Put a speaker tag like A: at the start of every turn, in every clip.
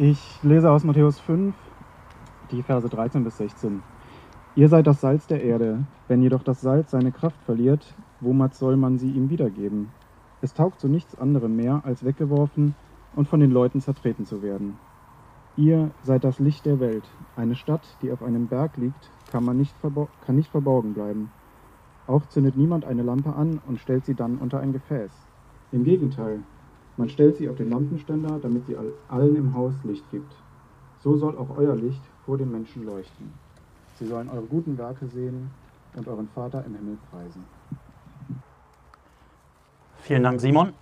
A: Ich lese aus Matthäus 5, die Verse 13 bis 16. Ihr seid das Salz der Erde. Wenn jedoch das Salz seine Kraft verliert, womit soll man sie ihm wiedergeben? Es taugt zu nichts anderem mehr, als weggeworfen und von den Leuten zertreten zu werden. Ihr seid das Licht der Welt. Eine Stadt, die auf einem Berg liegt, kann, man nicht, kann nicht verborgen bleiben. Auch zündet niemand eine Lampe an und stellt sie dann unter ein Gefäß. Im Gegenteil, man stellt sie auf den Lampenständer, damit sie allen im Haus Licht gibt. So soll auch euer Licht vor den Menschen leuchten. Sie sollen eure guten Werke sehen und euren Vater im Himmel preisen.
B: Vielen Dank, Simon.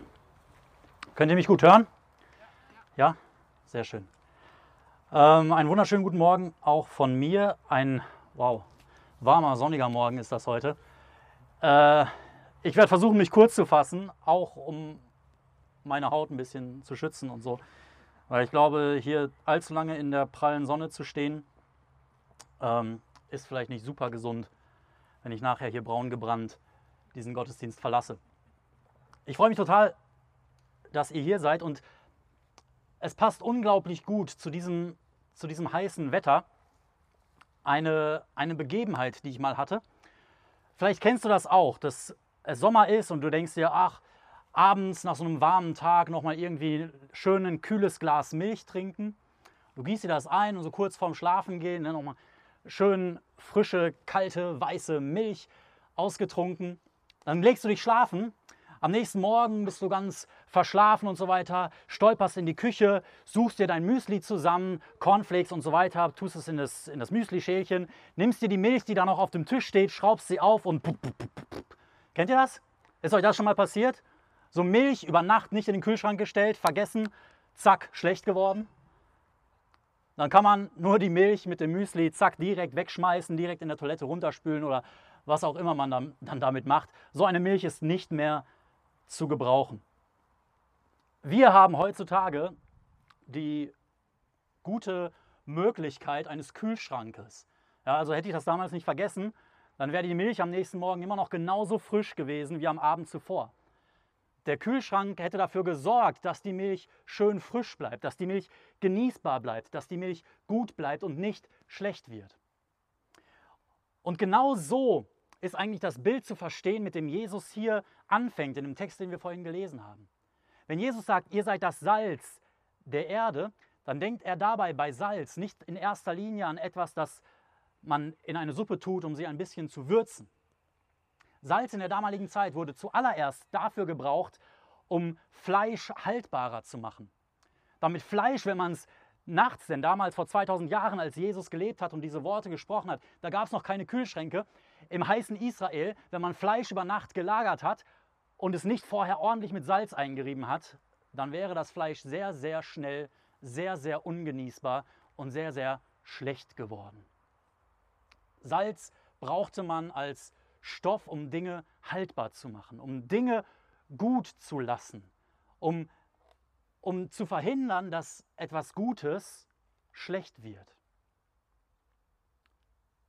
B: Könnt ihr mich gut hören? Ja, sehr schön. Ähm, einen wunderschönen guten Morgen auch von mir. Ein, wow, warmer, sonniger Morgen ist das heute. Äh, ich werde versuchen, mich kurz zu fassen, auch um meine Haut ein bisschen zu schützen und so. Weil ich glaube, hier allzu lange in der prallen Sonne zu stehen, ähm, ist vielleicht nicht super gesund, wenn ich nachher hier braun gebrannt diesen Gottesdienst verlasse. Ich freue mich total, dass ihr hier seid und es passt unglaublich gut zu diesem, zu diesem heißen Wetter. Eine, eine Begebenheit, die ich mal hatte. Vielleicht kennst du das auch, dass es Sommer ist und du denkst dir, ach, abends nach so einem warmen Tag nochmal irgendwie schön ein kühles Glas Milch trinken. Du gießt dir das ein und so kurz vorm Schlafen gehen, ne, nochmal schön frische, kalte, weiße Milch ausgetrunken. Dann legst du dich schlafen am nächsten Morgen bist du ganz verschlafen und so weiter, stolperst in die Küche, suchst dir dein Müsli zusammen, Cornflakes und so weiter, tust es in das, in das Müsli-Schälchen, nimmst dir die Milch, die da noch auf dem Tisch steht, schraubst sie auf und. Kennt ihr das? Ist euch das schon mal passiert? So Milch über Nacht nicht in den Kühlschrank gestellt, vergessen, zack, schlecht geworden. Dann kann man nur die Milch mit dem Müsli, zack, direkt wegschmeißen, direkt in der Toilette runterspülen oder was auch immer man dann, dann damit macht. So eine Milch ist nicht mehr zu gebrauchen. Wir haben heutzutage die gute Möglichkeit eines Kühlschrankes. Ja, also hätte ich das damals nicht vergessen, dann wäre die Milch am nächsten Morgen immer noch genauso frisch gewesen wie am Abend zuvor. Der Kühlschrank hätte dafür gesorgt, dass die Milch schön frisch bleibt, dass die Milch genießbar bleibt, dass die Milch gut bleibt und nicht schlecht wird. Und genau so ist eigentlich das Bild zu verstehen, mit dem Jesus hier anfängt, in dem Text, den wir vorhin gelesen haben. Wenn Jesus sagt, ihr seid das Salz der Erde, dann denkt er dabei bei Salz nicht in erster Linie an etwas, das man in eine Suppe tut, um sie ein bisschen zu würzen. Salz in der damaligen Zeit wurde zuallererst dafür gebraucht, um Fleisch haltbarer zu machen. Damit Fleisch, wenn man es nachts, denn damals vor 2000 Jahren, als Jesus gelebt hat und diese Worte gesprochen hat, da gab es noch keine Kühlschränke. Im heißen Israel, wenn man Fleisch über Nacht gelagert hat und es nicht vorher ordentlich mit Salz eingerieben hat, dann wäre das Fleisch sehr, sehr schnell, sehr, sehr ungenießbar und sehr, sehr schlecht geworden. Salz brauchte man als Stoff, um Dinge haltbar zu machen, um Dinge gut zu lassen, um um zu verhindern, dass etwas Gutes schlecht wird.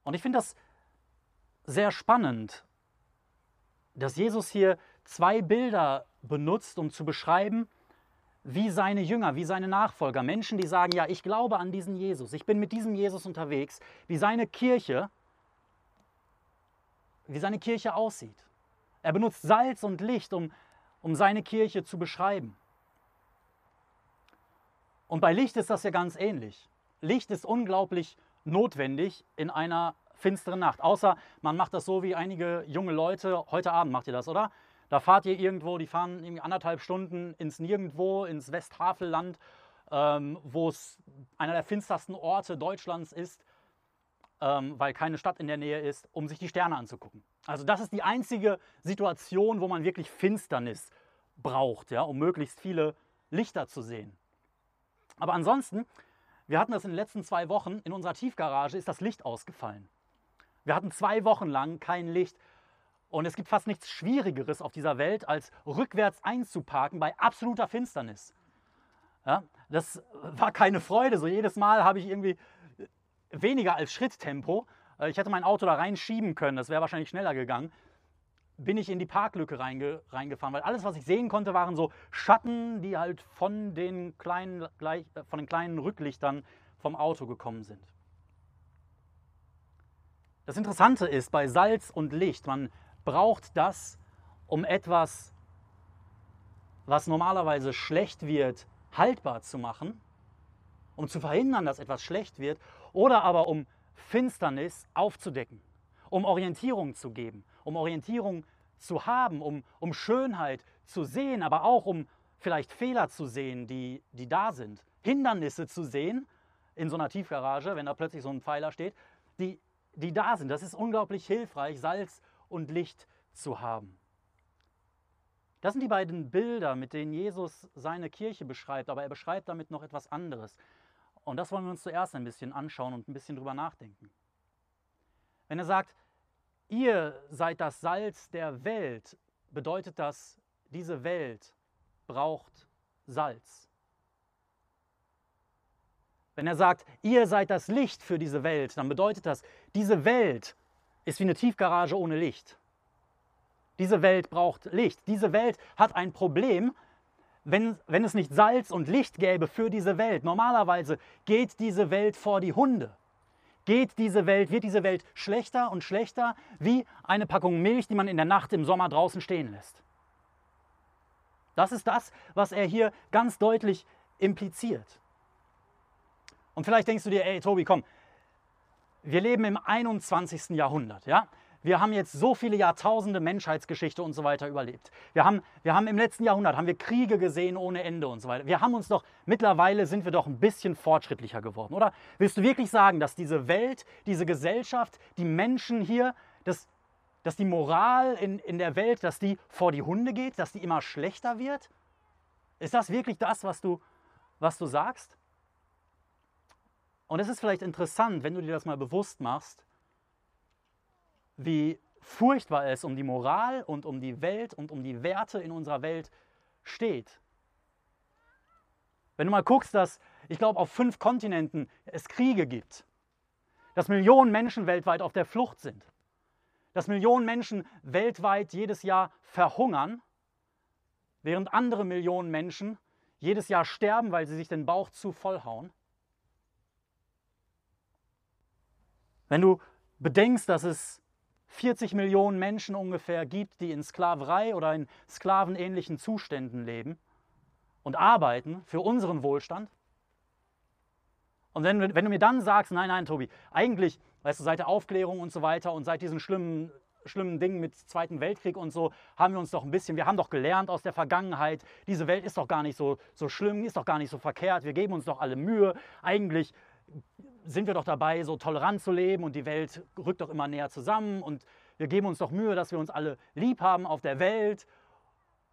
B: Und ich finde das sehr spannend, dass Jesus hier zwei Bilder benutzt, um zu beschreiben, wie seine Jünger, wie seine Nachfolger, Menschen, die sagen, ja, ich glaube an diesen Jesus, ich bin mit diesem Jesus unterwegs, wie seine Kirche, wie seine Kirche aussieht. Er benutzt Salz und Licht, um, um seine Kirche zu beschreiben. Und bei Licht ist das ja ganz ähnlich. Licht ist unglaublich notwendig in einer finsteren Nacht. Außer man macht das so wie einige junge Leute. Heute Abend macht ihr das, oder? Da fahrt ihr irgendwo, die fahren irgendwie anderthalb Stunden ins Nirgendwo, ins Westhavelland, ähm, wo es einer der finstersten Orte Deutschlands ist, ähm, weil keine Stadt in der Nähe ist, um sich die Sterne anzugucken. Also das ist die einzige Situation, wo man wirklich Finsternis braucht, ja, um möglichst viele Lichter zu sehen. Aber ansonsten, wir hatten das in den letzten zwei Wochen, in unserer Tiefgarage ist das Licht ausgefallen. Wir hatten zwei Wochen lang kein Licht. Und es gibt fast nichts Schwierigeres auf dieser Welt, als rückwärts einzuparken bei absoluter Finsternis. Ja, das war keine Freude. So jedes Mal habe ich irgendwie weniger als Schritttempo. Äh, ich hätte mein Auto da reinschieben können, das wäre wahrscheinlich schneller gegangen. bin ich in die Parklücke reinge, reingefahren, weil alles, was ich sehen konnte, waren so Schatten, die halt von den kleinen, äh, von den kleinen Rücklichtern vom Auto gekommen sind. Das Interessante ist bei Salz und Licht, man braucht das, um etwas, was normalerweise schlecht wird, haltbar zu machen, um zu verhindern, dass etwas schlecht wird, oder aber um Finsternis aufzudecken, um Orientierung zu geben, um Orientierung zu haben, um, um Schönheit zu sehen, aber auch um vielleicht Fehler zu sehen, die, die da sind, Hindernisse zu sehen in so einer Tiefgarage, wenn da plötzlich so ein Pfeiler steht, die, die da sind. Das ist unglaublich hilfreich, Salz und Licht zu haben. Das sind die beiden Bilder, mit denen Jesus seine Kirche beschreibt, aber er beschreibt damit noch etwas anderes. Und das wollen wir uns zuerst ein bisschen anschauen und ein bisschen drüber nachdenken. Wenn er sagt, ihr seid das Salz der Welt, bedeutet das, diese Welt braucht Salz. Wenn er sagt, ihr seid das Licht für diese Welt, dann bedeutet das, diese Welt ist wie eine Tiefgarage ohne Licht. Diese Welt braucht Licht. Diese Welt hat ein Problem, wenn, wenn es nicht Salz und Licht gäbe für diese Welt. Normalerweise geht diese Welt vor die Hunde. Geht diese Welt, wird diese Welt schlechter und schlechter wie eine Packung Milch, die man in der Nacht im Sommer draußen stehen lässt. Das ist das, was er hier ganz deutlich impliziert. Und vielleicht denkst du dir, ey Tobi, komm, wir leben im 21. Jahrhundert, ja? Wir haben jetzt so viele Jahrtausende Menschheitsgeschichte und so weiter überlebt. Wir haben, wir haben im letzten Jahrhundert haben wir Kriege gesehen ohne Ende und so weiter. Wir haben uns doch, mittlerweile sind wir doch ein bisschen fortschrittlicher geworden, oder? Willst du wirklich sagen, dass diese Welt, diese Gesellschaft, die Menschen hier, dass, dass die Moral in, in der Welt, dass die vor die Hunde geht, dass die immer schlechter wird? Ist das wirklich das, was du, was du sagst? Und es ist vielleicht interessant, wenn du dir das mal bewusst machst, wie furchtbar es um die Moral und um die Welt und um die Werte in unserer Welt steht. Wenn du mal guckst, dass ich glaube, auf fünf Kontinenten es Kriege gibt, dass Millionen Menschen weltweit auf der Flucht sind, dass Millionen Menschen weltweit jedes Jahr verhungern, während andere Millionen Menschen jedes Jahr sterben, weil sie sich den Bauch zu vollhauen. Wenn du bedenkst, dass es 40 Millionen Menschen ungefähr gibt, die in Sklaverei oder in sklavenähnlichen Zuständen leben und arbeiten für unseren Wohlstand. Und wenn, wenn du mir dann sagst, nein, nein, Tobi, eigentlich, weißt du, seit der Aufklärung und so weiter und seit diesen schlimmen, schlimmen Dingen mit Zweiten Weltkrieg und so, haben wir uns doch ein bisschen, wir haben doch gelernt aus der Vergangenheit, diese Welt ist doch gar nicht so, so schlimm, ist doch gar nicht so verkehrt, wir geben uns doch alle Mühe. Eigentlich sind wir doch dabei, so tolerant zu leben und die Welt rückt doch immer näher zusammen und wir geben uns doch Mühe, dass wir uns alle lieb haben auf der Welt.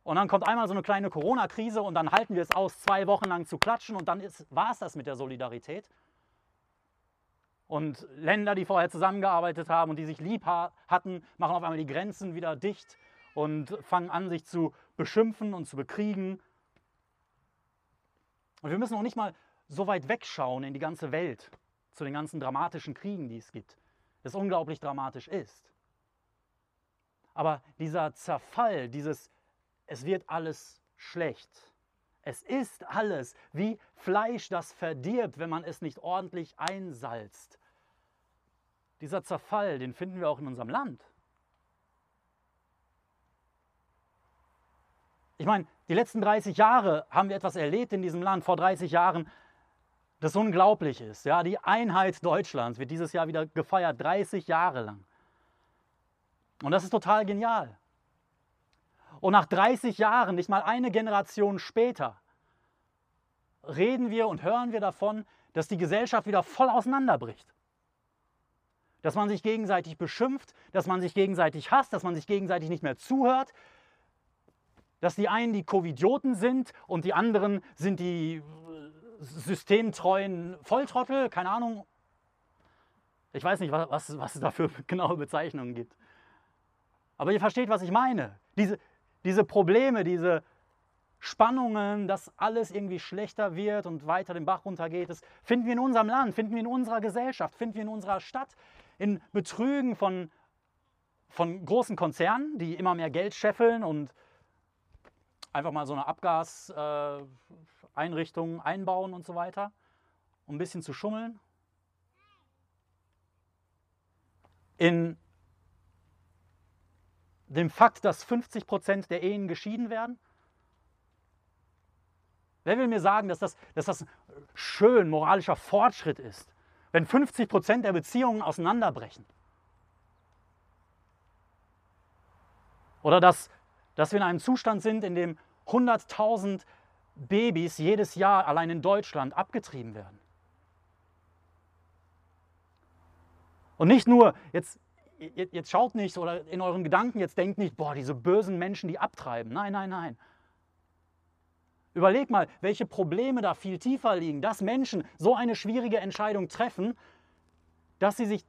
B: Und dann kommt einmal so eine kleine Corona-Krise und dann halten wir es aus, zwei Wochen lang zu klatschen und dann war es das mit der Solidarität. Und Länder, die vorher zusammengearbeitet haben und die sich lieb hatten, machen auf einmal die Grenzen wieder dicht und fangen an, sich zu beschimpfen und zu bekriegen. Und wir müssen auch nicht mal so weit wegschauen in die ganze Welt, zu den ganzen dramatischen Kriegen, die es gibt, das unglaublich dramatisch ist. Aber dieser Zerfall, dieses, es wird alles schlecht. Es ist alles wie Fleisch, das verdirbt, wenn man es nicht ordentlich einsalzt. Dieser Zerfall, den finden wir auch in unserem Land. Ich meine, die letzten 30 Jahre haben wir etwas erlebt in diesem Land. Vor 30 Jahren das unglaublich ist. Ja, die Einheit Deutschlands wird dieses Jahr wieder gefeiert, 30 Jahre lang. Und das ist total genial. Und nach 30 Jahren, nicht mal eine Generation später, reden wir und hören wir davon, dass die Gesellschaft wieder voll auseinanderbricht. Dass man sich gegenseitig beschimpft, dass man sich gegenseitig hasst, dass man sich gegenseitig nicht mehr zuhört, dass die einen die Covidioten sind und die anderen sind die systemtreuen Volltrottel, keine Ahnung. Ich weiß nicht, was, was es da für genaue Bezeichnungen gibt. Aber ihr versteht, was ich meine. Diese, diese Probleme, diese Spannungen, dass alles irgendwie schlechter wird und weiter den Bach runtergeht, das finden wir in unserem Land, finden wir in unserer Gesellschaft, finden wir in unserer Stadt, in Betrügen von, von großen Konzernen, die immer mehr Geld scheffeln und einfach mal so eine Abgaseinrichtung äh, einbauen und so weiter, um ein bisschen zu schummeln. In dem Fakt, dass 50 Prozent der Ehen geschieden werden? Wer will mir sagen, dass das, dass das schön moralischer Fortschritt ist, wenn 50 Prozent der Beziehungen auseinanderbrechen? Oder dass, dass wir in einem Zustand sind, in dem 100.000 Babys jedes Jahr allein in Deutschland abgetrieben werden. Und nicht nur, jetzt, jetzt schaut nicht oder in euren Gedanken jetzt denkt nicht, boah, diese bösen Menschen, die abtreiben. Nein, nein, nein. Überleg mal, welche Probleme da viel tiefer liegen, dass Menschen so eine schwierige Entscheidung treffen, dass sie sich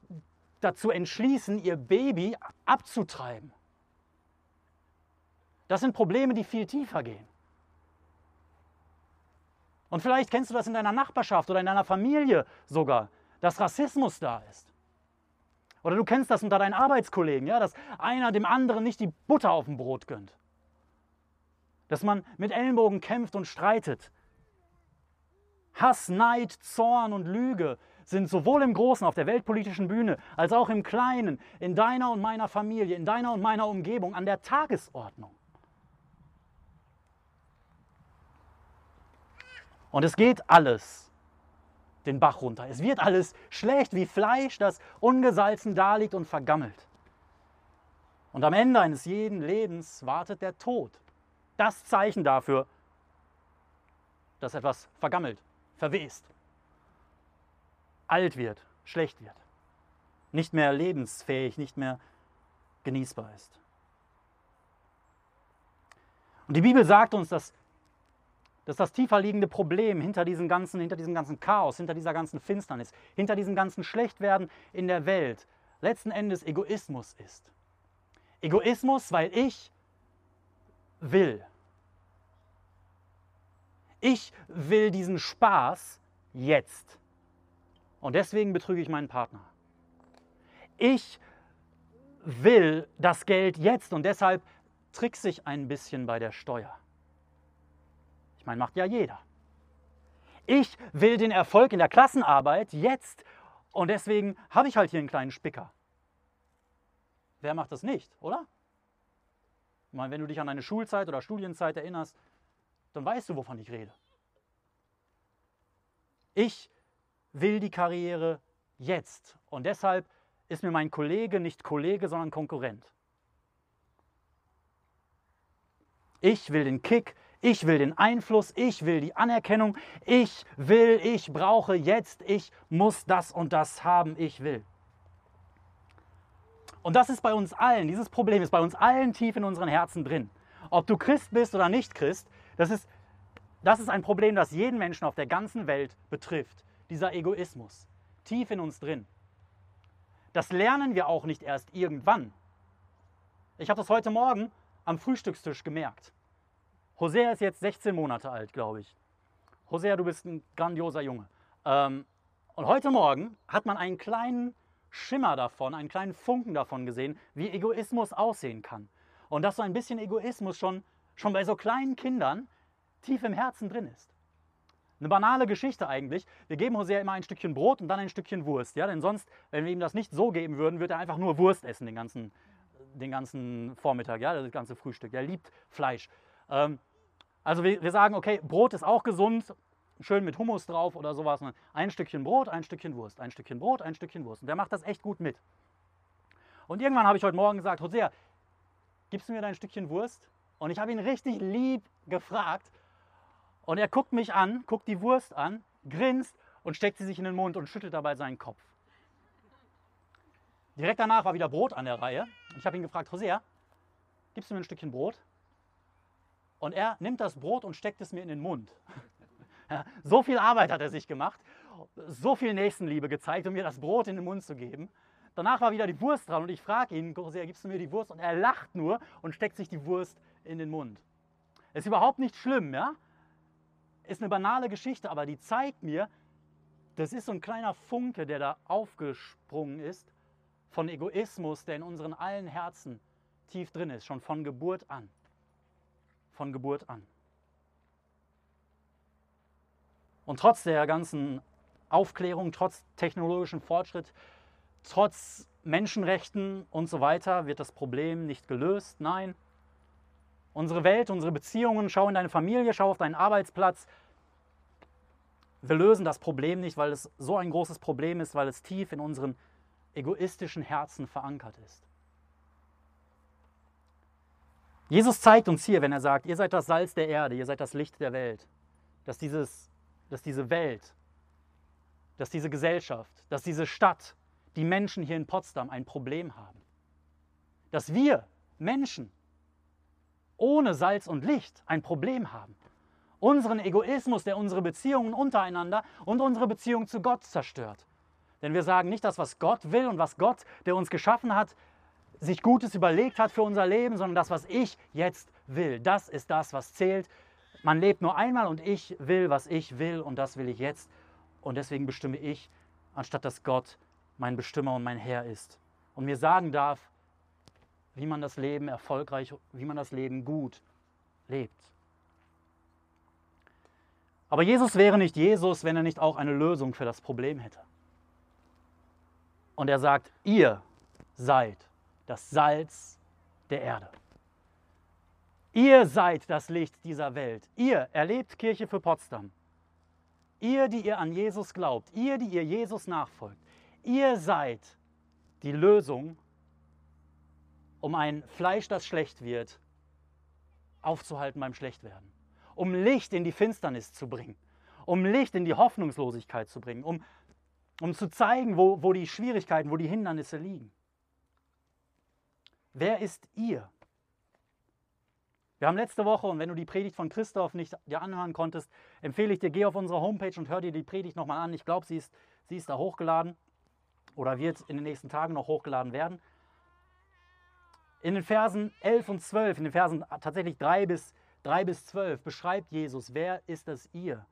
B: dazu entschließen, ihr Baby abzutreiben. Das sind Probleme, die viel tiefer gehen. Und vielleicht kennst du das in deiner Nachbarschaft oder in deiner Familie sogar, dass Rassismus da ist. Oder du kennst das unter deinen Arbeitskollegen, ja, dass einer dem anderen nicht die Butter auf dem Brot gönnt. Dass man mit Ellenbogen kämpft und streitet. Hass, Neid, Zorn und Lüge sind sowohl im Großen auf der weltpolitischen Bühne als auch im Kleinen, in deiner und meiner Familie, in deiner und meiner Umgebung an der Tagesordnung. Und es geht alles den Bach runter. Es wird alles schlecht wie Fleisch, das ungesalzen daliegt und vergammelt. Und am Ende eines jeden Lebens wartet der Tod. Das Zeichen dafür, dass etwas vergammelt, verwest, alt wird, schlecht wird, nicht mehr lebensfähig, nicht mehr genießbar ist. Und die Bibel sagt uns, dass dass das tiefer liegende Problem hinter diesem, ganzen, hinter diesem ganzen Chaos, hinter dieser ganzen Finsternis, hinter diesem ganzen Schlechtwerden in der Welt letzten Endes Egoismus ist. Egoismus, weil ich will. Ich will diesen Spaß jetzt. Und deswegen betrüge ich meinen Partner. Ich will das Geld jetzt und deshalb trickse ich ein bisschen bei der Steuer. Ich meine, macht ja jeder. Ich will den Erfolg in der Klassenarbeit jetzt und deswegen habe ich halt hier einen kleinen Spicker. Wer macht das nicht, oder? Ich meine, wenn du dich an deine Schulzeit oder Studienzeit erinnerst, dann weißt du, wovon ich rede. Ich will die Karriere jetzt und deshalb ist mir mein Kollege nicht Kollege, sondern Konkurrent. Ich will den Kick, ich will den Einfluss, ich will die Anerkennung, ich will, ich brauche jetzt, ich muss das und das haben, ich will. Und das ist bei uns allen, dieses Problem ist bei uns allen tief in unseren Herzen drin. Ob du Christ bist oder nicht Christ, das ist, das ist ein Problem, das jeden Menschen auf der ganzen Welt betrifft. Dieser Egoismus, tief in uns drin. Das lernen wir auch nicht erst irgendwann. Ich habe das heute Morgen am Frühstückstisch gemerkt. Hosea ist jetzt 16 Monate alt, glaube ich. Hosea, du bist ein grandioser Junge. Ähm, und heute Morgen hat man einen kleinen Schimmer davon, einen kleinen Funken davon gesehen, wie Egoismus aussehen kann. Und dass so ein bisschen Egoismus schon, schon bei so kleinen Kindern tief im Herzen drin ist. Eine banale Geschichte eigentlich. Wir geben Hosea immer ein Stückchen Brot und dann ein Stückchen Wurst. Ja? Denn sonst, wenn wir ihm das nicht so geben würden, würde er einfach nur Wurst essen den ganzen, den ganzen Vormittag, ja? das ganze Frühstück. Er liebt Fleisch. Ähm, also wir, wir, sagen, okay, Brot ist auch gesund, schön mit Hummus drauf oder sowas. Ein Stückchen Brot, ein Stückchen Wurst, ein Stückchen Brot, ein Stückchen Wurst. Und der macht das echt gut mit. Und irgendwann habe ich heute Morgen gesagt, Hosea, gibst du mir dein Stückchen Wurst? Und ich habe ihn richtig lieb gefragt. Und er guckt mich an, guckt die Wurst an, grinst und steckt sie sich in den Mund und schüttelt dabei seinen Kopf. Direkt danach war wieder Brot an der Reihe. Ich habe ihn gefragt, Hosea, gibst du mir ein Stückchen Brot? Und er nimmt das Brot und steckt es mir in den Mund. So viel Arbeit hat er sich gemacht, so viel Nächstenliebe gezeigt, um mir das Brot in den Mund zu geben. Danach war wieder die Wurst dran und ich frage ihn, Hosea, gibst du mir die Wurst? Und er lacht nur und steckt sich die Wurst in den Mund. Ist überhaupt nicht schlimm, ja? Ist eine banale Geschichte, aber die zeigt mir, das ist so ein kleiner Funke, der da aufgesprungen ist von Egoismus, der in unseren allen Herzen tief drin ist, schon von Geburt an. Von Geburt an. Und trotz der ganzen Aufklärung, trotz technologischem Fortschritt, trotz Menschenrechten und so weiter wird das Problem nicht gelöst. Nein. Unsere Welt, unsere Beziehungen, schau in deine Familie, schau auf deinen Arbeitsplatz. Wir lösen das Problem nicht, weil es so ein großes Problem ist, weil es tief in unseren egoistischen Herzen verankert ist. Jesus zeigt uns hier, wenn er sagt, ihr seid das Salz der Erde, ihr seid das Licht der Welt, dass, dieses, dass diese Welt, dass diese Gesellschaft, dass diese Stadt, die Menschen hier in Potsdam ein Problem haben. Dass wir Menschen ohne Salz und Licht ein Problem haben. Unseren Egoismus, der unsere Beziehungen untereinander und unsere Beziehung zu Gott zerstört. Denn wir sagen nicht das, was Gott will und was Gott, der uns geschaffen hat, sich Gutes überlegt hat für unser Leben, sondern das, was ich jetzt will. Das ist das, was zählt. Man lebt nur einmal und ich will, was ich will und das will ich jetzt. Und deswegen bestimme ich, anstatt dass Gott mein Bestimmer und mein Herr ist. Und mir sagen darf, wie man das Leben erfolgreich, wie man das Leben gut lebt. Aber Jesus wäre nicht Jesus, wenn er nicht auch eine Lösung für das Problem hätte. Und er sagt, ihr seid das Salz der Erde. Ihr seid das Licht dieser Welt. Ihr erlebt Kirche für Potsdam. Ihr, die ihr an Jesus glaubt, ihr, die ihr Jesus nachfolgt, ihr seid die Lösung, um ein Fleisch, das schlecht wird, aufzuhalten beim Schlechtwerden. Um Licht in die Finsternis zu bringen. Um Licht in die Hoffnungslosigkeit zu bringen. Um, um zu zeigen, wo, wo die Schwierigkeiten, wo die Hindernisse liegen. Wer ist ihr? Wir haben letzte Woche, und wenn du die Predigt von Christoph nicht dir anhören konntest, empfehle ich dir, geh auf unsere Homepage und hör dir die Predigt nochmal an. Ich glaube, sie ist, sie ist da hochgeladen oder wird in den nächsten Tagen noch hochgeladen werden. In den Versen 11 und 12, in den Versen tatsächlich 3 bis, 3 bis 12 beschreibt Jesus, wer ist das ihr?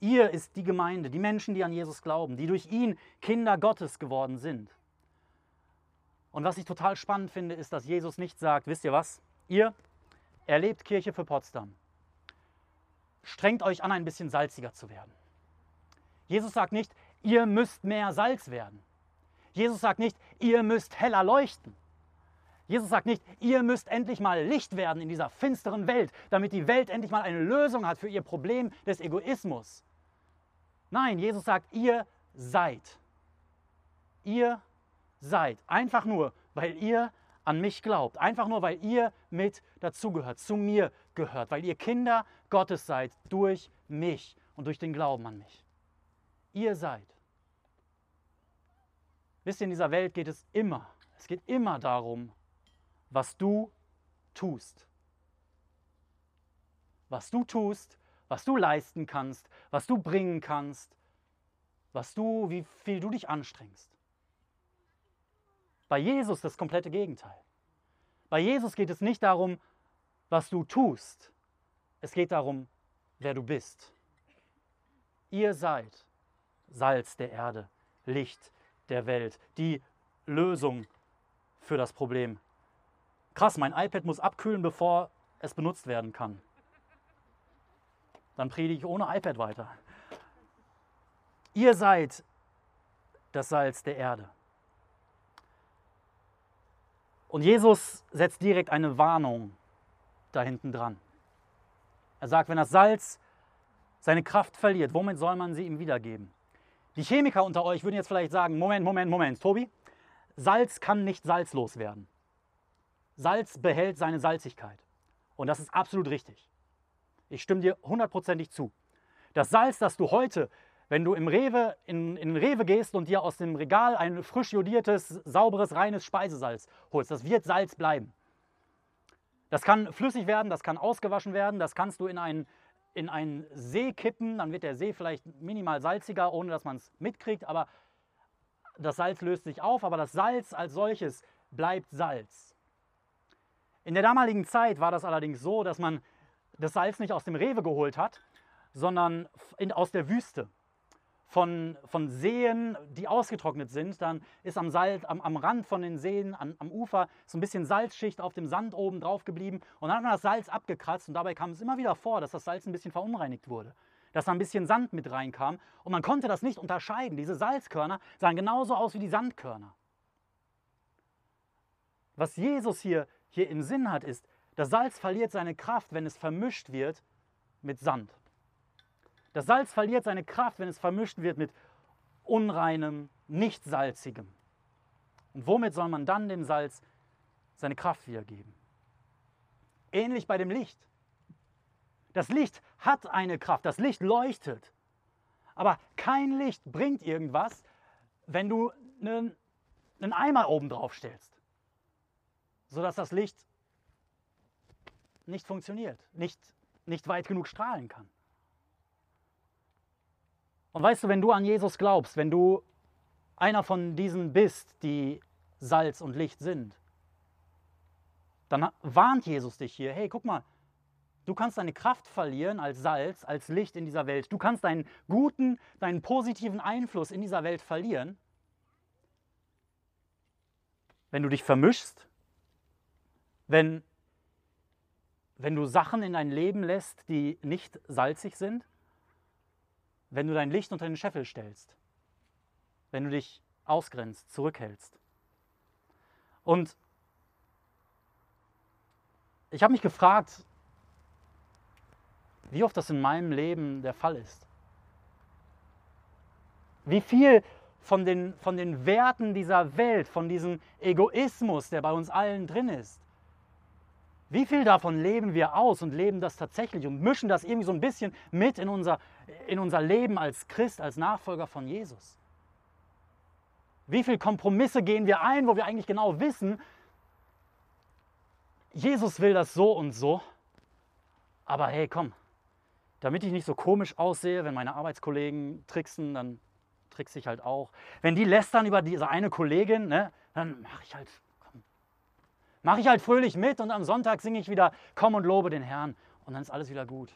B: Ihr ist die Gemeinde, die Menschen, die an Jesus glauben, die durch ihn Kinder Gottes geworden sind. Und was ich total spannend finde, ist, dass Jesus nicht sagt, wisst ihr was, ihr erlebt Kirche für Potsdam. Strengt euch an, ein bisschen salziger zu werden. Jesus sagt nicht, ihr müsst mehr Salz werden. Jesus sagt nicht, ihr müsst heller leuchten. Jesus sagt nicht, ihr müsst endlich mal Licht werden in dieser finsteren Welt, damit die Welt endlich mal eine Lösung hat für ihr Problem des Egoismus. Nein, Jesus sagt, ihr seid. Ihr seid. Einfach nur, weil ihr an mich glaubt. Einfach nur, weil ihr mit dazugehört, zu mir gehört, weil ihr Kinder Gottes seid durch mich und durch den Glauben an mich. Ihr seid. Wisst ihr, in dieser Welt geht es immer, es geht immer darum, was du tust. Was du tust, was du leisten kannst, was du bringen kannst, was du, wie viel du dich anstrengst. Bei Jesus das komplette Gegenteil. Bei Jesus geht es nicht darum, was du tust. Es geht darum, wer du bist. Ihr seid Salz der Erde, Licht der Welt, die Lösung für das Problem. Krass, mein iPad muss abkühlen, bevor es benutzt werden kann. Dann predige ich ohne iPad weiter. Ihr seid das Salz der Erde. Und Jesus setzt direkt eine Warnung da hinten dran. Er sagt, wenn das Salz seine Kraft verliert, womit soll man sie ihm wiedergeben? Die Chemiker unter euch würden jetzt vielleicht sagen, Moment, Moment, Moment, Tobi, Salz kann nicht salzlos werden. Salz behält seine Salzigkeit. Und das ist absolut richtig. Ich stimme dir hundertprozentig zu. Das Salz, das du heute wenn du im Rewe, in, in den Rewe gehst und dir aus dem Regal ein frisch jodiertes, sauberes, reines Speisesalz holst, das wird Salz bleiben. Das kann flüssig werden, das kann ausgewaschen werden, das kannst du in einen, in einen See kippen, dann wird der See vielleicht minimal salziger, ohne dass man es mitkriegt, aber das Salz löst sich auf, aber das Salz als solches bleibt Salz. In der damaligen Zeit war das allerdings so, dass man das Salz nicht aus dem Rewe geholt hat, sondern in, aus der Wüste von, von Seen, die ausgetrocknet sind. Dann ist am, Salz, am, am Rand von den Seen, an, am Ufer, so ein bisschen Salzschicht auf dem Sand oben drauf geblieben. Und dann hat man das Salz abgekratzt und dabei kam es immer wieder vor, dass das Salz ein bisschen verunreinigt wurde. Dass da ein bisschen Sand mit reinkam. Und man konnte das nicht unterscheiden. Diese Salzkörner sahen genauso aus wie die Sandkörner. Was Jesus hier, hier im Sinn hat, ist, das Salz verliert seine Kraft, wenn es vermischt wird mit Sand. Das Salz verliert seine Kraft, wenn es vermischt wird mit unreinem, nicht salzigem. Und womit soll man dann dem Salz seine Kraft wiedergeben? Ähnlich bei dem Licht. Das Licht hat eine Kraft, das Licht leuchtet. Aber kein Licht bringt irgendwas, wenn du einen, einen Eimer oben drauf stellst, sodass das Licht nicht funktioniert, nicht, nicht weit genug strahlen kann. Und weißt du, wenn du an Jesus glaubst, wenn du einer von diesen bist, die Salz und Licht sind, dann warnt Jesus dich hier, hey, guck mal, du kannst deine Kraft verlieren als Salz, als Licht in dieser Welt. Du kannst deinen guten, deinen positiven Einfluss in dieser Welt verlieren, wenn du dich vermischst, wenn, wenn du Sachen in dein Leben lässt, die nicht salzig sind, wenn du dein Licht unter den Scheffel stellst, wenn du dich ausgrenzt, zurückhältst. Und ich habe mich gefragt, wie oft das in meinem Leben der Fall ist. Wie viel von den, von den Werten dieser Welt, von diesem Egoismus, der bei uns allen drin ist, wie viel davon leben wir aus und leben das tatsächlich und mischen das irgendwie so ein bisschen mit in unser, in unser Leben als Christ, als Nachfolger von Jesus? Wie viele Kompromisse gehen wir ein, wo wir eigentlich genau wissen, Jesus will das so und so, aber hey, komm, damit ich nicht so komisch aussehe, wenn meine Arbeitskollegen tricksen, dann trickse ich halt auch. Wenn die lästern über diese eine Kollegin, ne, dann mache ich halt mache ich halt fröhlich mit und am Sonntag singe ich wieder Komm und lobe den Herrn und dann ist alles wieder gut.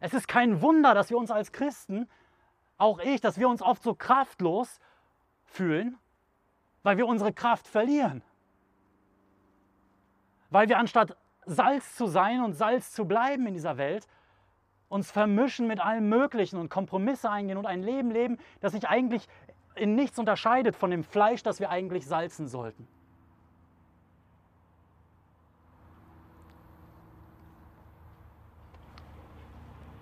B: Es ist kein Wunder, dass wir uns als Christen, auch ich, dass wir uns oft so kraftlos fühlen, weil wir unsere Kraft verlieren. Weil wir anstatt Salz zu sein und Salz zu bleiben in dieser Welt, uns vermischen mit allem Möglichen und Kompromisse eingehen und ein Leben leben, das sich eigentlich in nichts unterscheidet von dem Fleisch, das wir eigentlich salzen sollten.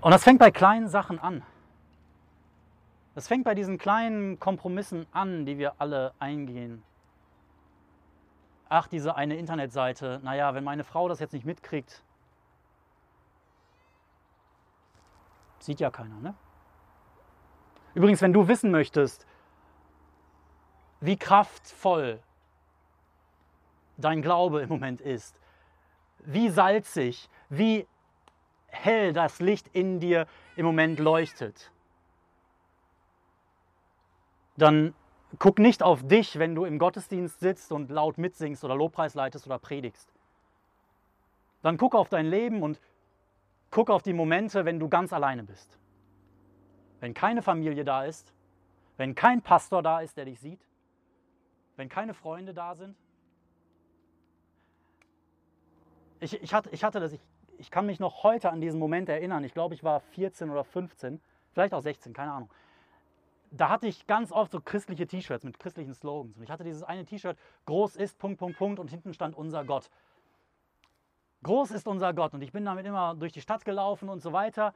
B: Und das fängt bei kleinen Sachen an. Das fängt bei diesen kleinen Kompromissen an, die wir alle eingehen. Ach, diese eine Internetseite, naja, wenn meine Frau das jetzt nicht mitkriegt, sieht ja keiner, ne? Übrigens, wenn du wissen möchtest, wie kraftvoll dein Glaube im Moment ist, wie salzig, wie hell das Licht in dir im Moment leuchtet, dann guck nicht auf dich, wenn du im Gottesdienst sitzt und laut mitsingst oder Lobpreis leitest oder predigst. Dann guck auf dein Leben und guck auf die Momente, wenn du ganz alleine bist. Wenn keine Familie da ist, wenn kein Pastor da ist, der dich sieht, wenn keine Freunde da sind. Ich, ich, hatte, ich hatte das, ich ich kann mich noch heute an diesen Moment erinnern. Ich glaube, ich war 14 oder 15, vielleicht auch 16, keine Ahnung. Da hatte ich ganz oft so christliche T-Shirts mit christlichen Slogans. Und ich hatte dieses eine T-Shirt, groß ist, Punkt, Punkt, Punkt, und hinten stand unser Gott. Groß ist unser Gott. Und ich bin damit immer durch die Stadt gelaufen und so weiter.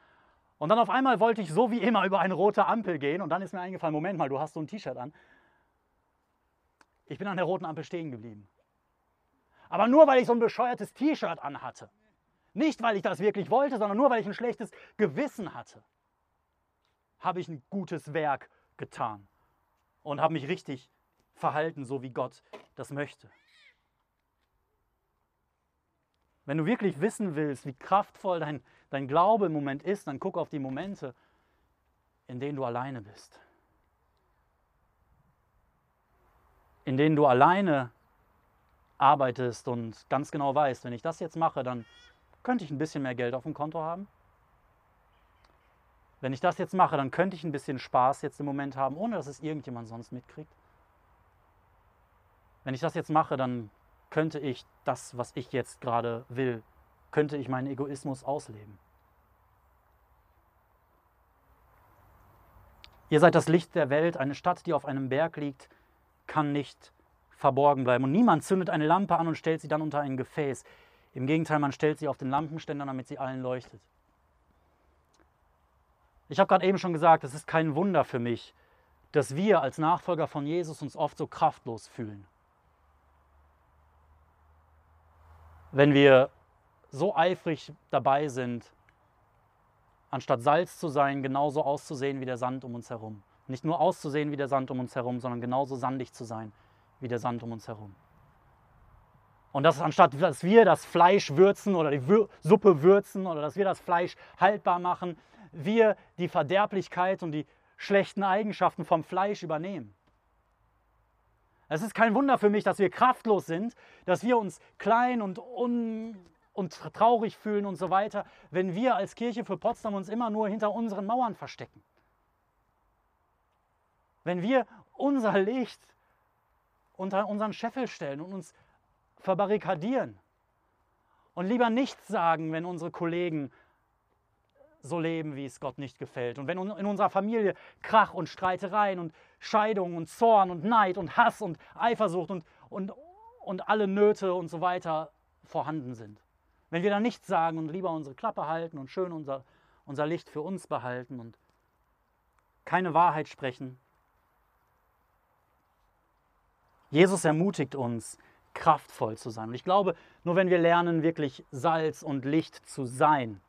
B: Und dann auf einmal wollte ich so wie immer über eine rote Ampel gehen. Und dann ist mir eingefallen, Moment mal, du hast so ein T-Shirt an. Ich bin an der roten Ampel stehen geblieben. Aber nur weil ich so ein bescheuertes T-Shirt anhatte. Nicht, weil ich das wirklich wollte, sondern nur, weil ich ein schlechtes Gewissen hatte, habe ich ein gutes Werk getan und habe mich richtig verhalten, so wie Gott das möchte. Wenn du wirklich wissen willst, wie kraftvoll dein, dein Glaube im Moment ist, dann guck auf die Momente, in denen du alleine bist. In denen du alleine arbeitest und ganz genau weißt, wenn ich das jetzt mache, dann könnte ich ein bisschen mehr Geld auf dem Konto haben? Wenn ich das jetzt mache, dann könnte ich ein bisschen Spaß jetzt im Moment haben, ohne dass es irgendjemand sonst mitkriegt. Wenn ich das jetzt mache, dann könnte ich das, was ich jetzt gerade will, könnte ich meinen Egoismus ausleben. Ihr seid das Licht der Welt. Eine Stadt, die auf einem Berg liegt, kann nicht verborgen bleiben. Und niemand zündet eine Lampe an und stellt sie dann unter ein Gefäß. Im Gegenteil, man stellt sie auf den Lampenständer, damit sie allen leuchtet. Ich habe gerade eben schon gesagt, es ist kein Wunder für mich, dass wir als Nachfolger von Jesus uns oft so kraftlos fühlen. Wenn wir so eifrig dabei sind, anstatt Salz zu sein, genauso auszusehen wie der Sand um uns herum. Nicht nur auszusehen wie der Sand um uns herum, sondern genauso sandig zu sein wie der Sand um uns herum. Und das anstatt, dass wir das Fleisch würzen oder die Wür Suppe würzen oder dass wir das Fleisch haltbar machen, wir die Verderblichkeit und die schlechten Eigenschaften vom Fleisch übernehmen. Es ist kein Wunder für mich, dass wir kraftlos sind, dass wir uns klein und, un und traurig fühlen und so weiter, wenn wir als Kirche für Potsdam uns immer nur hinter unseren Mauern verstecken. Wenn wir unser Licht unter unseren Scheffel stellen und uns verbarrikadieren und lieber nichts sagen, wenn unsere Kollegen so leben, wie es Gott nicht gefällt. Und wenn in unserer Familie Krach und Streitereien und Scheidungen und Zorn und Neid und Hass und Eifersucht und, und, und alle Nöte und so weiter vorhanden sind. Wenn wir da nichts sagen und lieber unsere Klappe halten und schön unser, unser Licht für uns behalten und keine Wahrheit sprechen. Jesus ermutigt uns, kraftvoll zu sein. Und ich glaube, nur wenn wir lernen, wirklich Salz und Licht zu sein,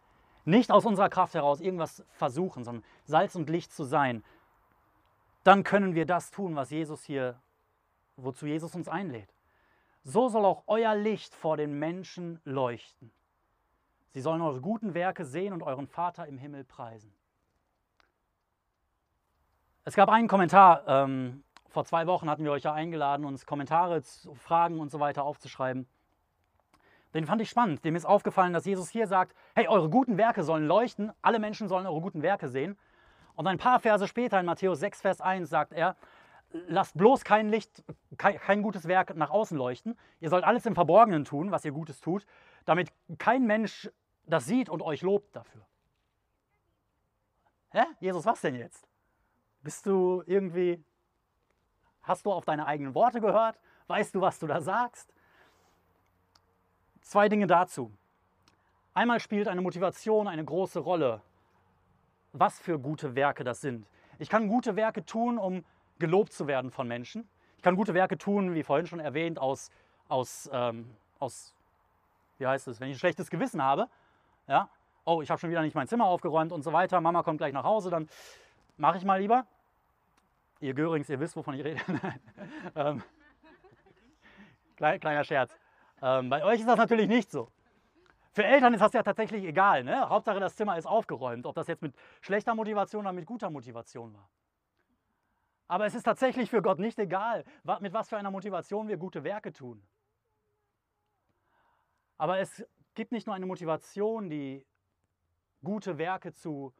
B: nicht aus unserer Kraft heraus irgendwas versuchen, sondern Salz und Licht zu sein, dann können wir das tun, was Jesus hier, wozu Jesus uns einlädt. So soll auch euer Licht vor den Menschen leuchten. Sie sollen eure guten Werke sehen und euren Vater im Himmel preisen. Es gab einen Kommentar, ähm, vor zwei Wochen hatten wir euch ja eingeladen, uns Kommentare, Fragen und so weiter aufzuschreiben. Den fand ich spannend. Dem ist aufgefallen, dass Jesus hier sagt, hey, eure guten Werke sollen leuchten, alle Menschen sollen eure guten Werke sehen. Und ein paar Verse später in Matthäus 6, Vers 1 sagt er, lasst bloß kein Licht, kein, kein gutes Werk nach außen leuchten. Ihr sollt alles im Verborgenen tun, was ihr Gutes tut, damit kein Mensch das sieht und euch lobt dafür. Hä? Jesus, was denn jetzt? Bist du irgendwie, hast du auf deine eigenen Worte gehört? Weißt du, was du da sagst? Zwei Dinge dazu. Einmal spielt eine Motivation eine große Rolle, was für gute Werke das sind. Ich kann gute Werke tun, um gelobt zu werden von Menschen. Ich kann gute Werke tun, wie vorhin schon erwähnt, aus, aus, ähm, aus wie heißt es, wenn ich ein schlechtes Gewissen habe. Ja? Oh, ich habe schon wieder nicht mein Zimmer aufgeräumt und so weiter. Mama kommt gleich nach Hause, dann mache ich mal lieber. Ihr Görings, ihr wisst, wovon ich rede. ähm, kleiner Scherz. Ähm, bei euch ist das natürlich nicht so. Für Eltern ist das ja tatsächlich egal. Ne? Hauptsache, das Zimmer ist aufgeräumt, ob das jetzt mit schlechter Motivation oder mit guter Motivation war. Aber es ist tatsächlich für Gott nicht egal, mit was für einer Motivation wir gute Werke tun. Aber es gibt nicht nur eine Motivation, die gute Werke zu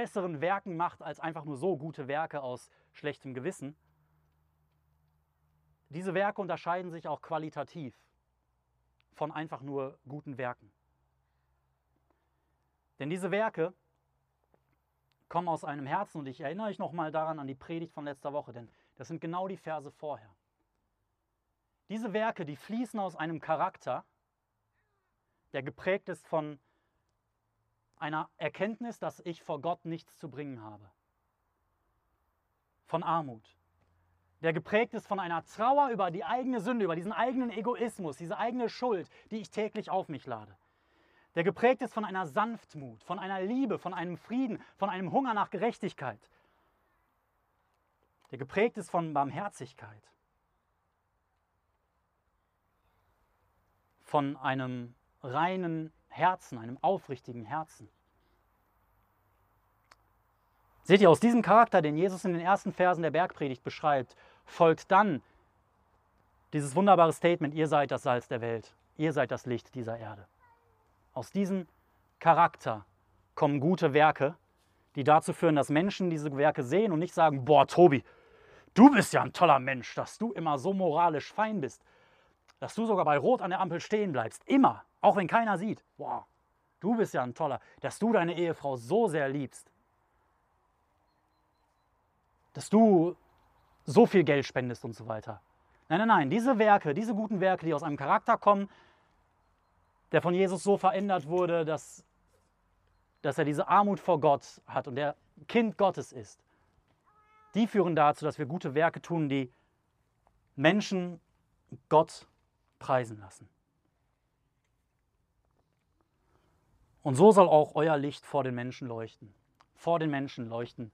B: besseren Werken macht, als einfach nur so gute Werke aus schlechtem Gewissen, diese Werke unterscheiden sich auch qualitativ von einfach nur guten Werken. Denn diese Werke kommen aus einem Herzen und ich erinnere euch nochmal daran an die Predigt von letzter Woche, denn das sind genau die Verse vorher. Diese Werke, die fließen aus einem Charakter, der geprägt ist von einer Erkenntnis, dass ich vor Gott nichts zu bringen habe. Von Armut, der geprägt ist von einer Trauer über die eigene Sünde, über diesen eigenen Egoismus, diese eigene Schuld, die ich täglich auf mich lade. Der geprägt ist von einer Sanftmut, von einer Liebe, von einem Frieden, von einem Hunger nach Gerechtigkeit. Der geprägt ist von Barmherzigkeit, von einem reinen Herzen, einem aufrichtigen Herzen. Seht ihr, aus diesem Charakter, den Jesus in den ersten Versen der Bergpredigt beschreibt, folgt dann dieses wunderbare Statement, ihr seid das Salz der Welt, ihr seid das Licht dieser Erde. Aus diesem Charakter kommen gute Werke, die dazu führen, dass Menschen diese Werke sehen und nicht sagen, boah, Tobi, du bist ja ein toller Mensch, dass du immer so moralisch fein bist, dass du sogar bei Rot an der Ampel stehen bleibst, immer, auch wenn keiner sieht. Boah, du bist ja ein toller, dass du deine Ehefrau so sehr liebst, dass du so viel Geld spendest und so weiter. Nein, nein, nein, diese Werke, diese guten Werke, die aus einem Charakter kommen, der von Jesus so verändert wurde, dass, dass er diese Armut vor Gott hat und der Kind Gottes ist, die führen dazu, dass wir gute Werke tun, die Menschen Gott preisen lassen. Und so soll auch euer Licht vor den Menschen leuchten. Vor den Menschen leuchten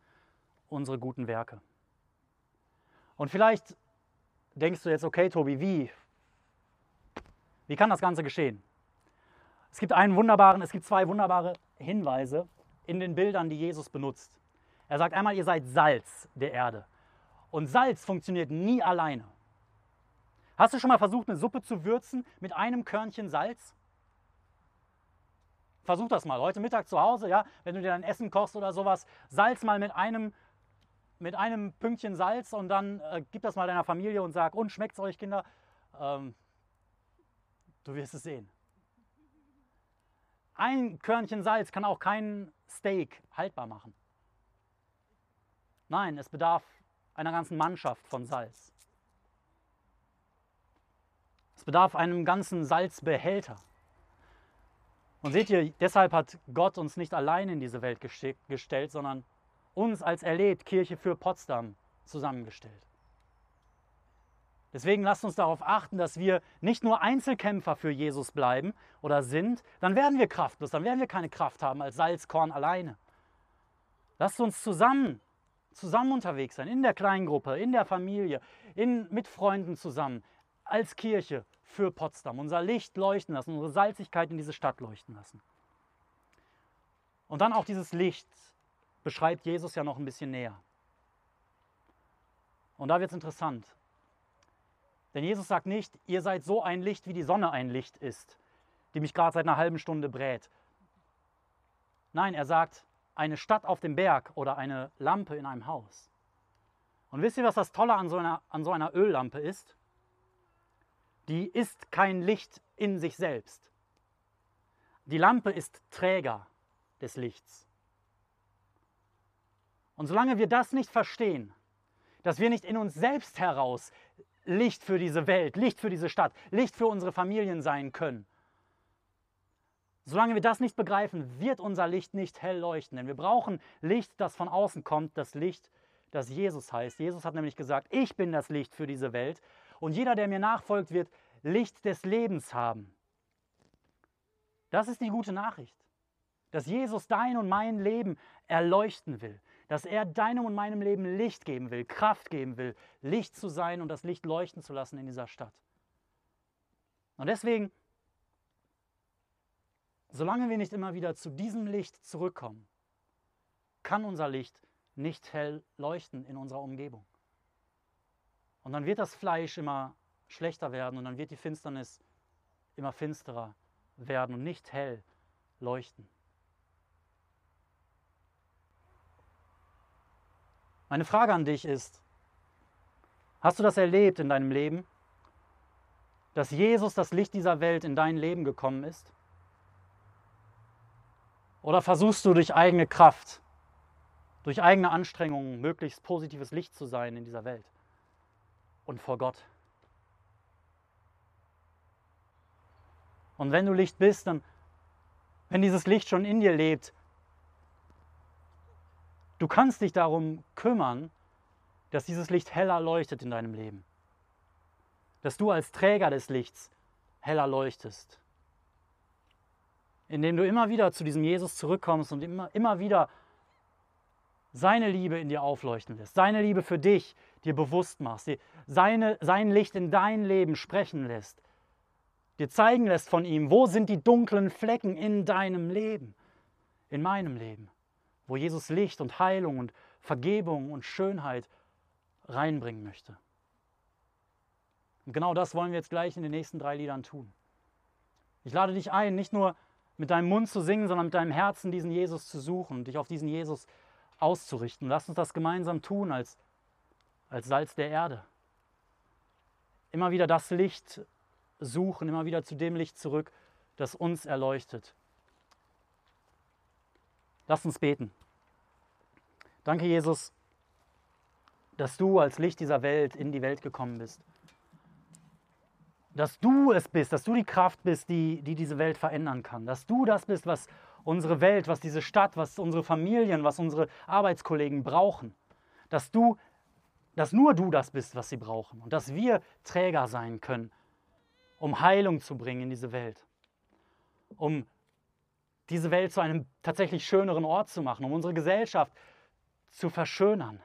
B: unsere guten Werke. Und vielleicht denkst du jetzt, okay, Tobi, wie? Wie kann das Ganze geschehen? Es gibt einen wunderbaren, es gibt zwei wunderbare Hinweise in den Bildern, die Jesus benutzt. Er sagt einmal, ihr seid Salz der Erde. Und Salz funktioniert nie alleine. Hast du schon mal versucht, eine Suppe zu würzen mit einem Körnchen Salz? Versuch das mal heute Mittag zu Hause, ja, wenn du dir dein Essen kochst oder sowas. Salz mal mit einem, mit einem Pünktchen Salz und dann äh, gib das mal deiner Familie und sag, und schmeckt es euch, Kinder? Ähm, du wirst es sehen. Ein Körnchen Salz kann auch kein Steak haltbar machen. Nein, es bedarf einer ganzen Mannschaft von Salz. Es bedarf einem ganzen Salzbehälter. Und seht ihr, deshalb hat Gott uns nicht allein in diese Welt gestellt, sondern uns als erlebt Kirche für Potsdam zusammengestellt. Deswegen lasst uns darauf achten, dass wir nicht nur Einzelkämpfer für Jesus bleiben oder sind, dann werden wir kraftlos, dann werden wir keine Kraft haben als Salzkorn alleine. Lasst uns zusammen, zusammen unterwegs sein, in der Kleingruppe, in der Familie, in, mit Freunden zusammen, als Kirche für Potsdam, unser Licht leuchten lassen, unsere Salzigkeit in diese Stadt leuchten lassen. Und dann auch dieses Licht beschreibt Jesus ja noch ein bisschen näher. Und da wird es interessant. Denn Jesus sagt nicht, ihr seid so ein Licht, wie die Sonne ein Licht ist, die mich gerade seit einer halben Stunde brät. Nein, er sagt, eine Stadt auf dem Berg oder eine Lampe in einem Haus. Und wisst ihr, was das Tolle an so einer, an so einer Öllampe ist? Die ist kein Licht in sich selbst. Die Lampe ist Träger des Lichts. Und solange wir das nicht verstehen, dass wir nicht in uns selbst heraus Licht für diese Welt, Licht für diese Stadt, Licht für unsere Familien sein können. Solange wir das nicht begreifen, wird unser Licht nicht hell leuchten. Denn wir brauchen Licht, das von außen kommt, das Licht, das Jesus heißt. Jesus hat nämlich gesagt, ich bin das Licht für diese Welt. Und jeder, der mir nachfolgt, wird Licht des Lebens haben. Das ist die gute Nachricht. Dass Jesus dein und mein Leben erleuchten will dass er deinem und meinem Leben Licht geben will, Kraft geben will, Licht zu sein und das Licht leuchten zu lassen in dieser Stadt. Und deswegen, solange wir nicht immer wieder zu diesem Licht zurückkommen, kann unser Licht nicht hell leuchten in unserer Umgebung. Und dann wird das Fleisch immer schlechter werden und dann wird die Finsternis immer finsterer werden und nicht hell leuchten. Meine Frage an dich ist, hast du das erlebt in deinem Leben, dass Jesus, das Licht dieser Welt, in dein Leben gekommen ist? Oder versuchst du durch eigene Kraft, durch eigene Anstrengungen möglichst positives Licht zu sein in dieser Welt und vor Gott? Und wenn du Licht bist, dann, wenn dieses Licht schon in dir lebt, Du kannst dich darum kümmern, dass dieses Licht heller leuchtet in deinem Leben. Dass du als Träger des Lichts heller leuchtest. Indem du immer wieder zu diesem Jesus zurückkommst und immer, immer wieder seine Liebe in dir aufleuchten lässt, seine Liebe für dich dir bewusst machst, dir seine, sein Licht in dein Leben sprechen lässt, dir zeigen lässt von ihm, wo sind die dunklen Flecken in deinem Leben, in meinem Leben wo Jesus Licht und Heilung und Vergebung und Schönheit reinbringen möchte. Und genau das wollen wir jetzt gleich in den nächsten drei Liedern tun. Ich lade dich ein, nicht nur mit deinem Mund zu singen, sondern mit deinem Herzen diesen Jesus zu suchen und dich auf diesen Jesus auszurichten. Lass uns das gemeinsam tun als, als Salz der Erde. Immer wieder das Licht suchen, immer wieder zu dem Licht zurück, das uns erleuchtet. Lass uns beten. Danke, Jesus, dass du als Licht dieser Welt in die Welt gekommen bist. Dass du es bist, dass du die Kraft bist, die, die diese Welt verändern kann. Dass du das bist, was unsere Welt, was diese Stadt, was unsere Familien, was unsere Arbeitskollegen brauchen. Dass du, dass nur du das bist, was sie brauchen. Und dass wir Träger sein können, um Heilung zu bringen in diese Welt. Um diese Welt zu einem tatsächlich schöneren Ort zu machen, um unsere Gesellschaft zu verschönern.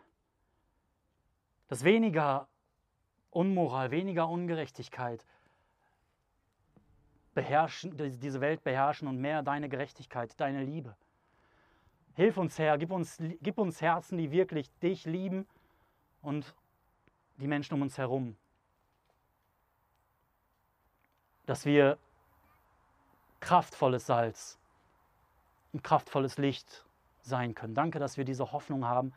B: Dass weniger Unmoral, weniger Ungerechtigkeit beherrschen, diese Welt beherrschen und mehr deine Gerechtigkeit, deine Liebe. Hilf uns, Herr, gib uns, gib uns Herzen, die wirklich dich lieben und die Menschen um uns herum. Dass wir kraftvolles Salz und kraftvolles Licht sein können. Danke, dass wir diese Hoffnung haben,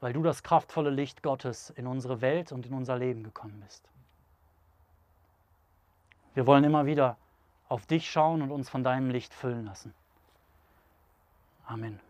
B: weil du das kraftvolle Licht Gottes in unsere Welt und in unser Leben gekommen bist. Wir wollen immer wieder auf dich schauen und uns von deinem Licht füllen lassen. Amen.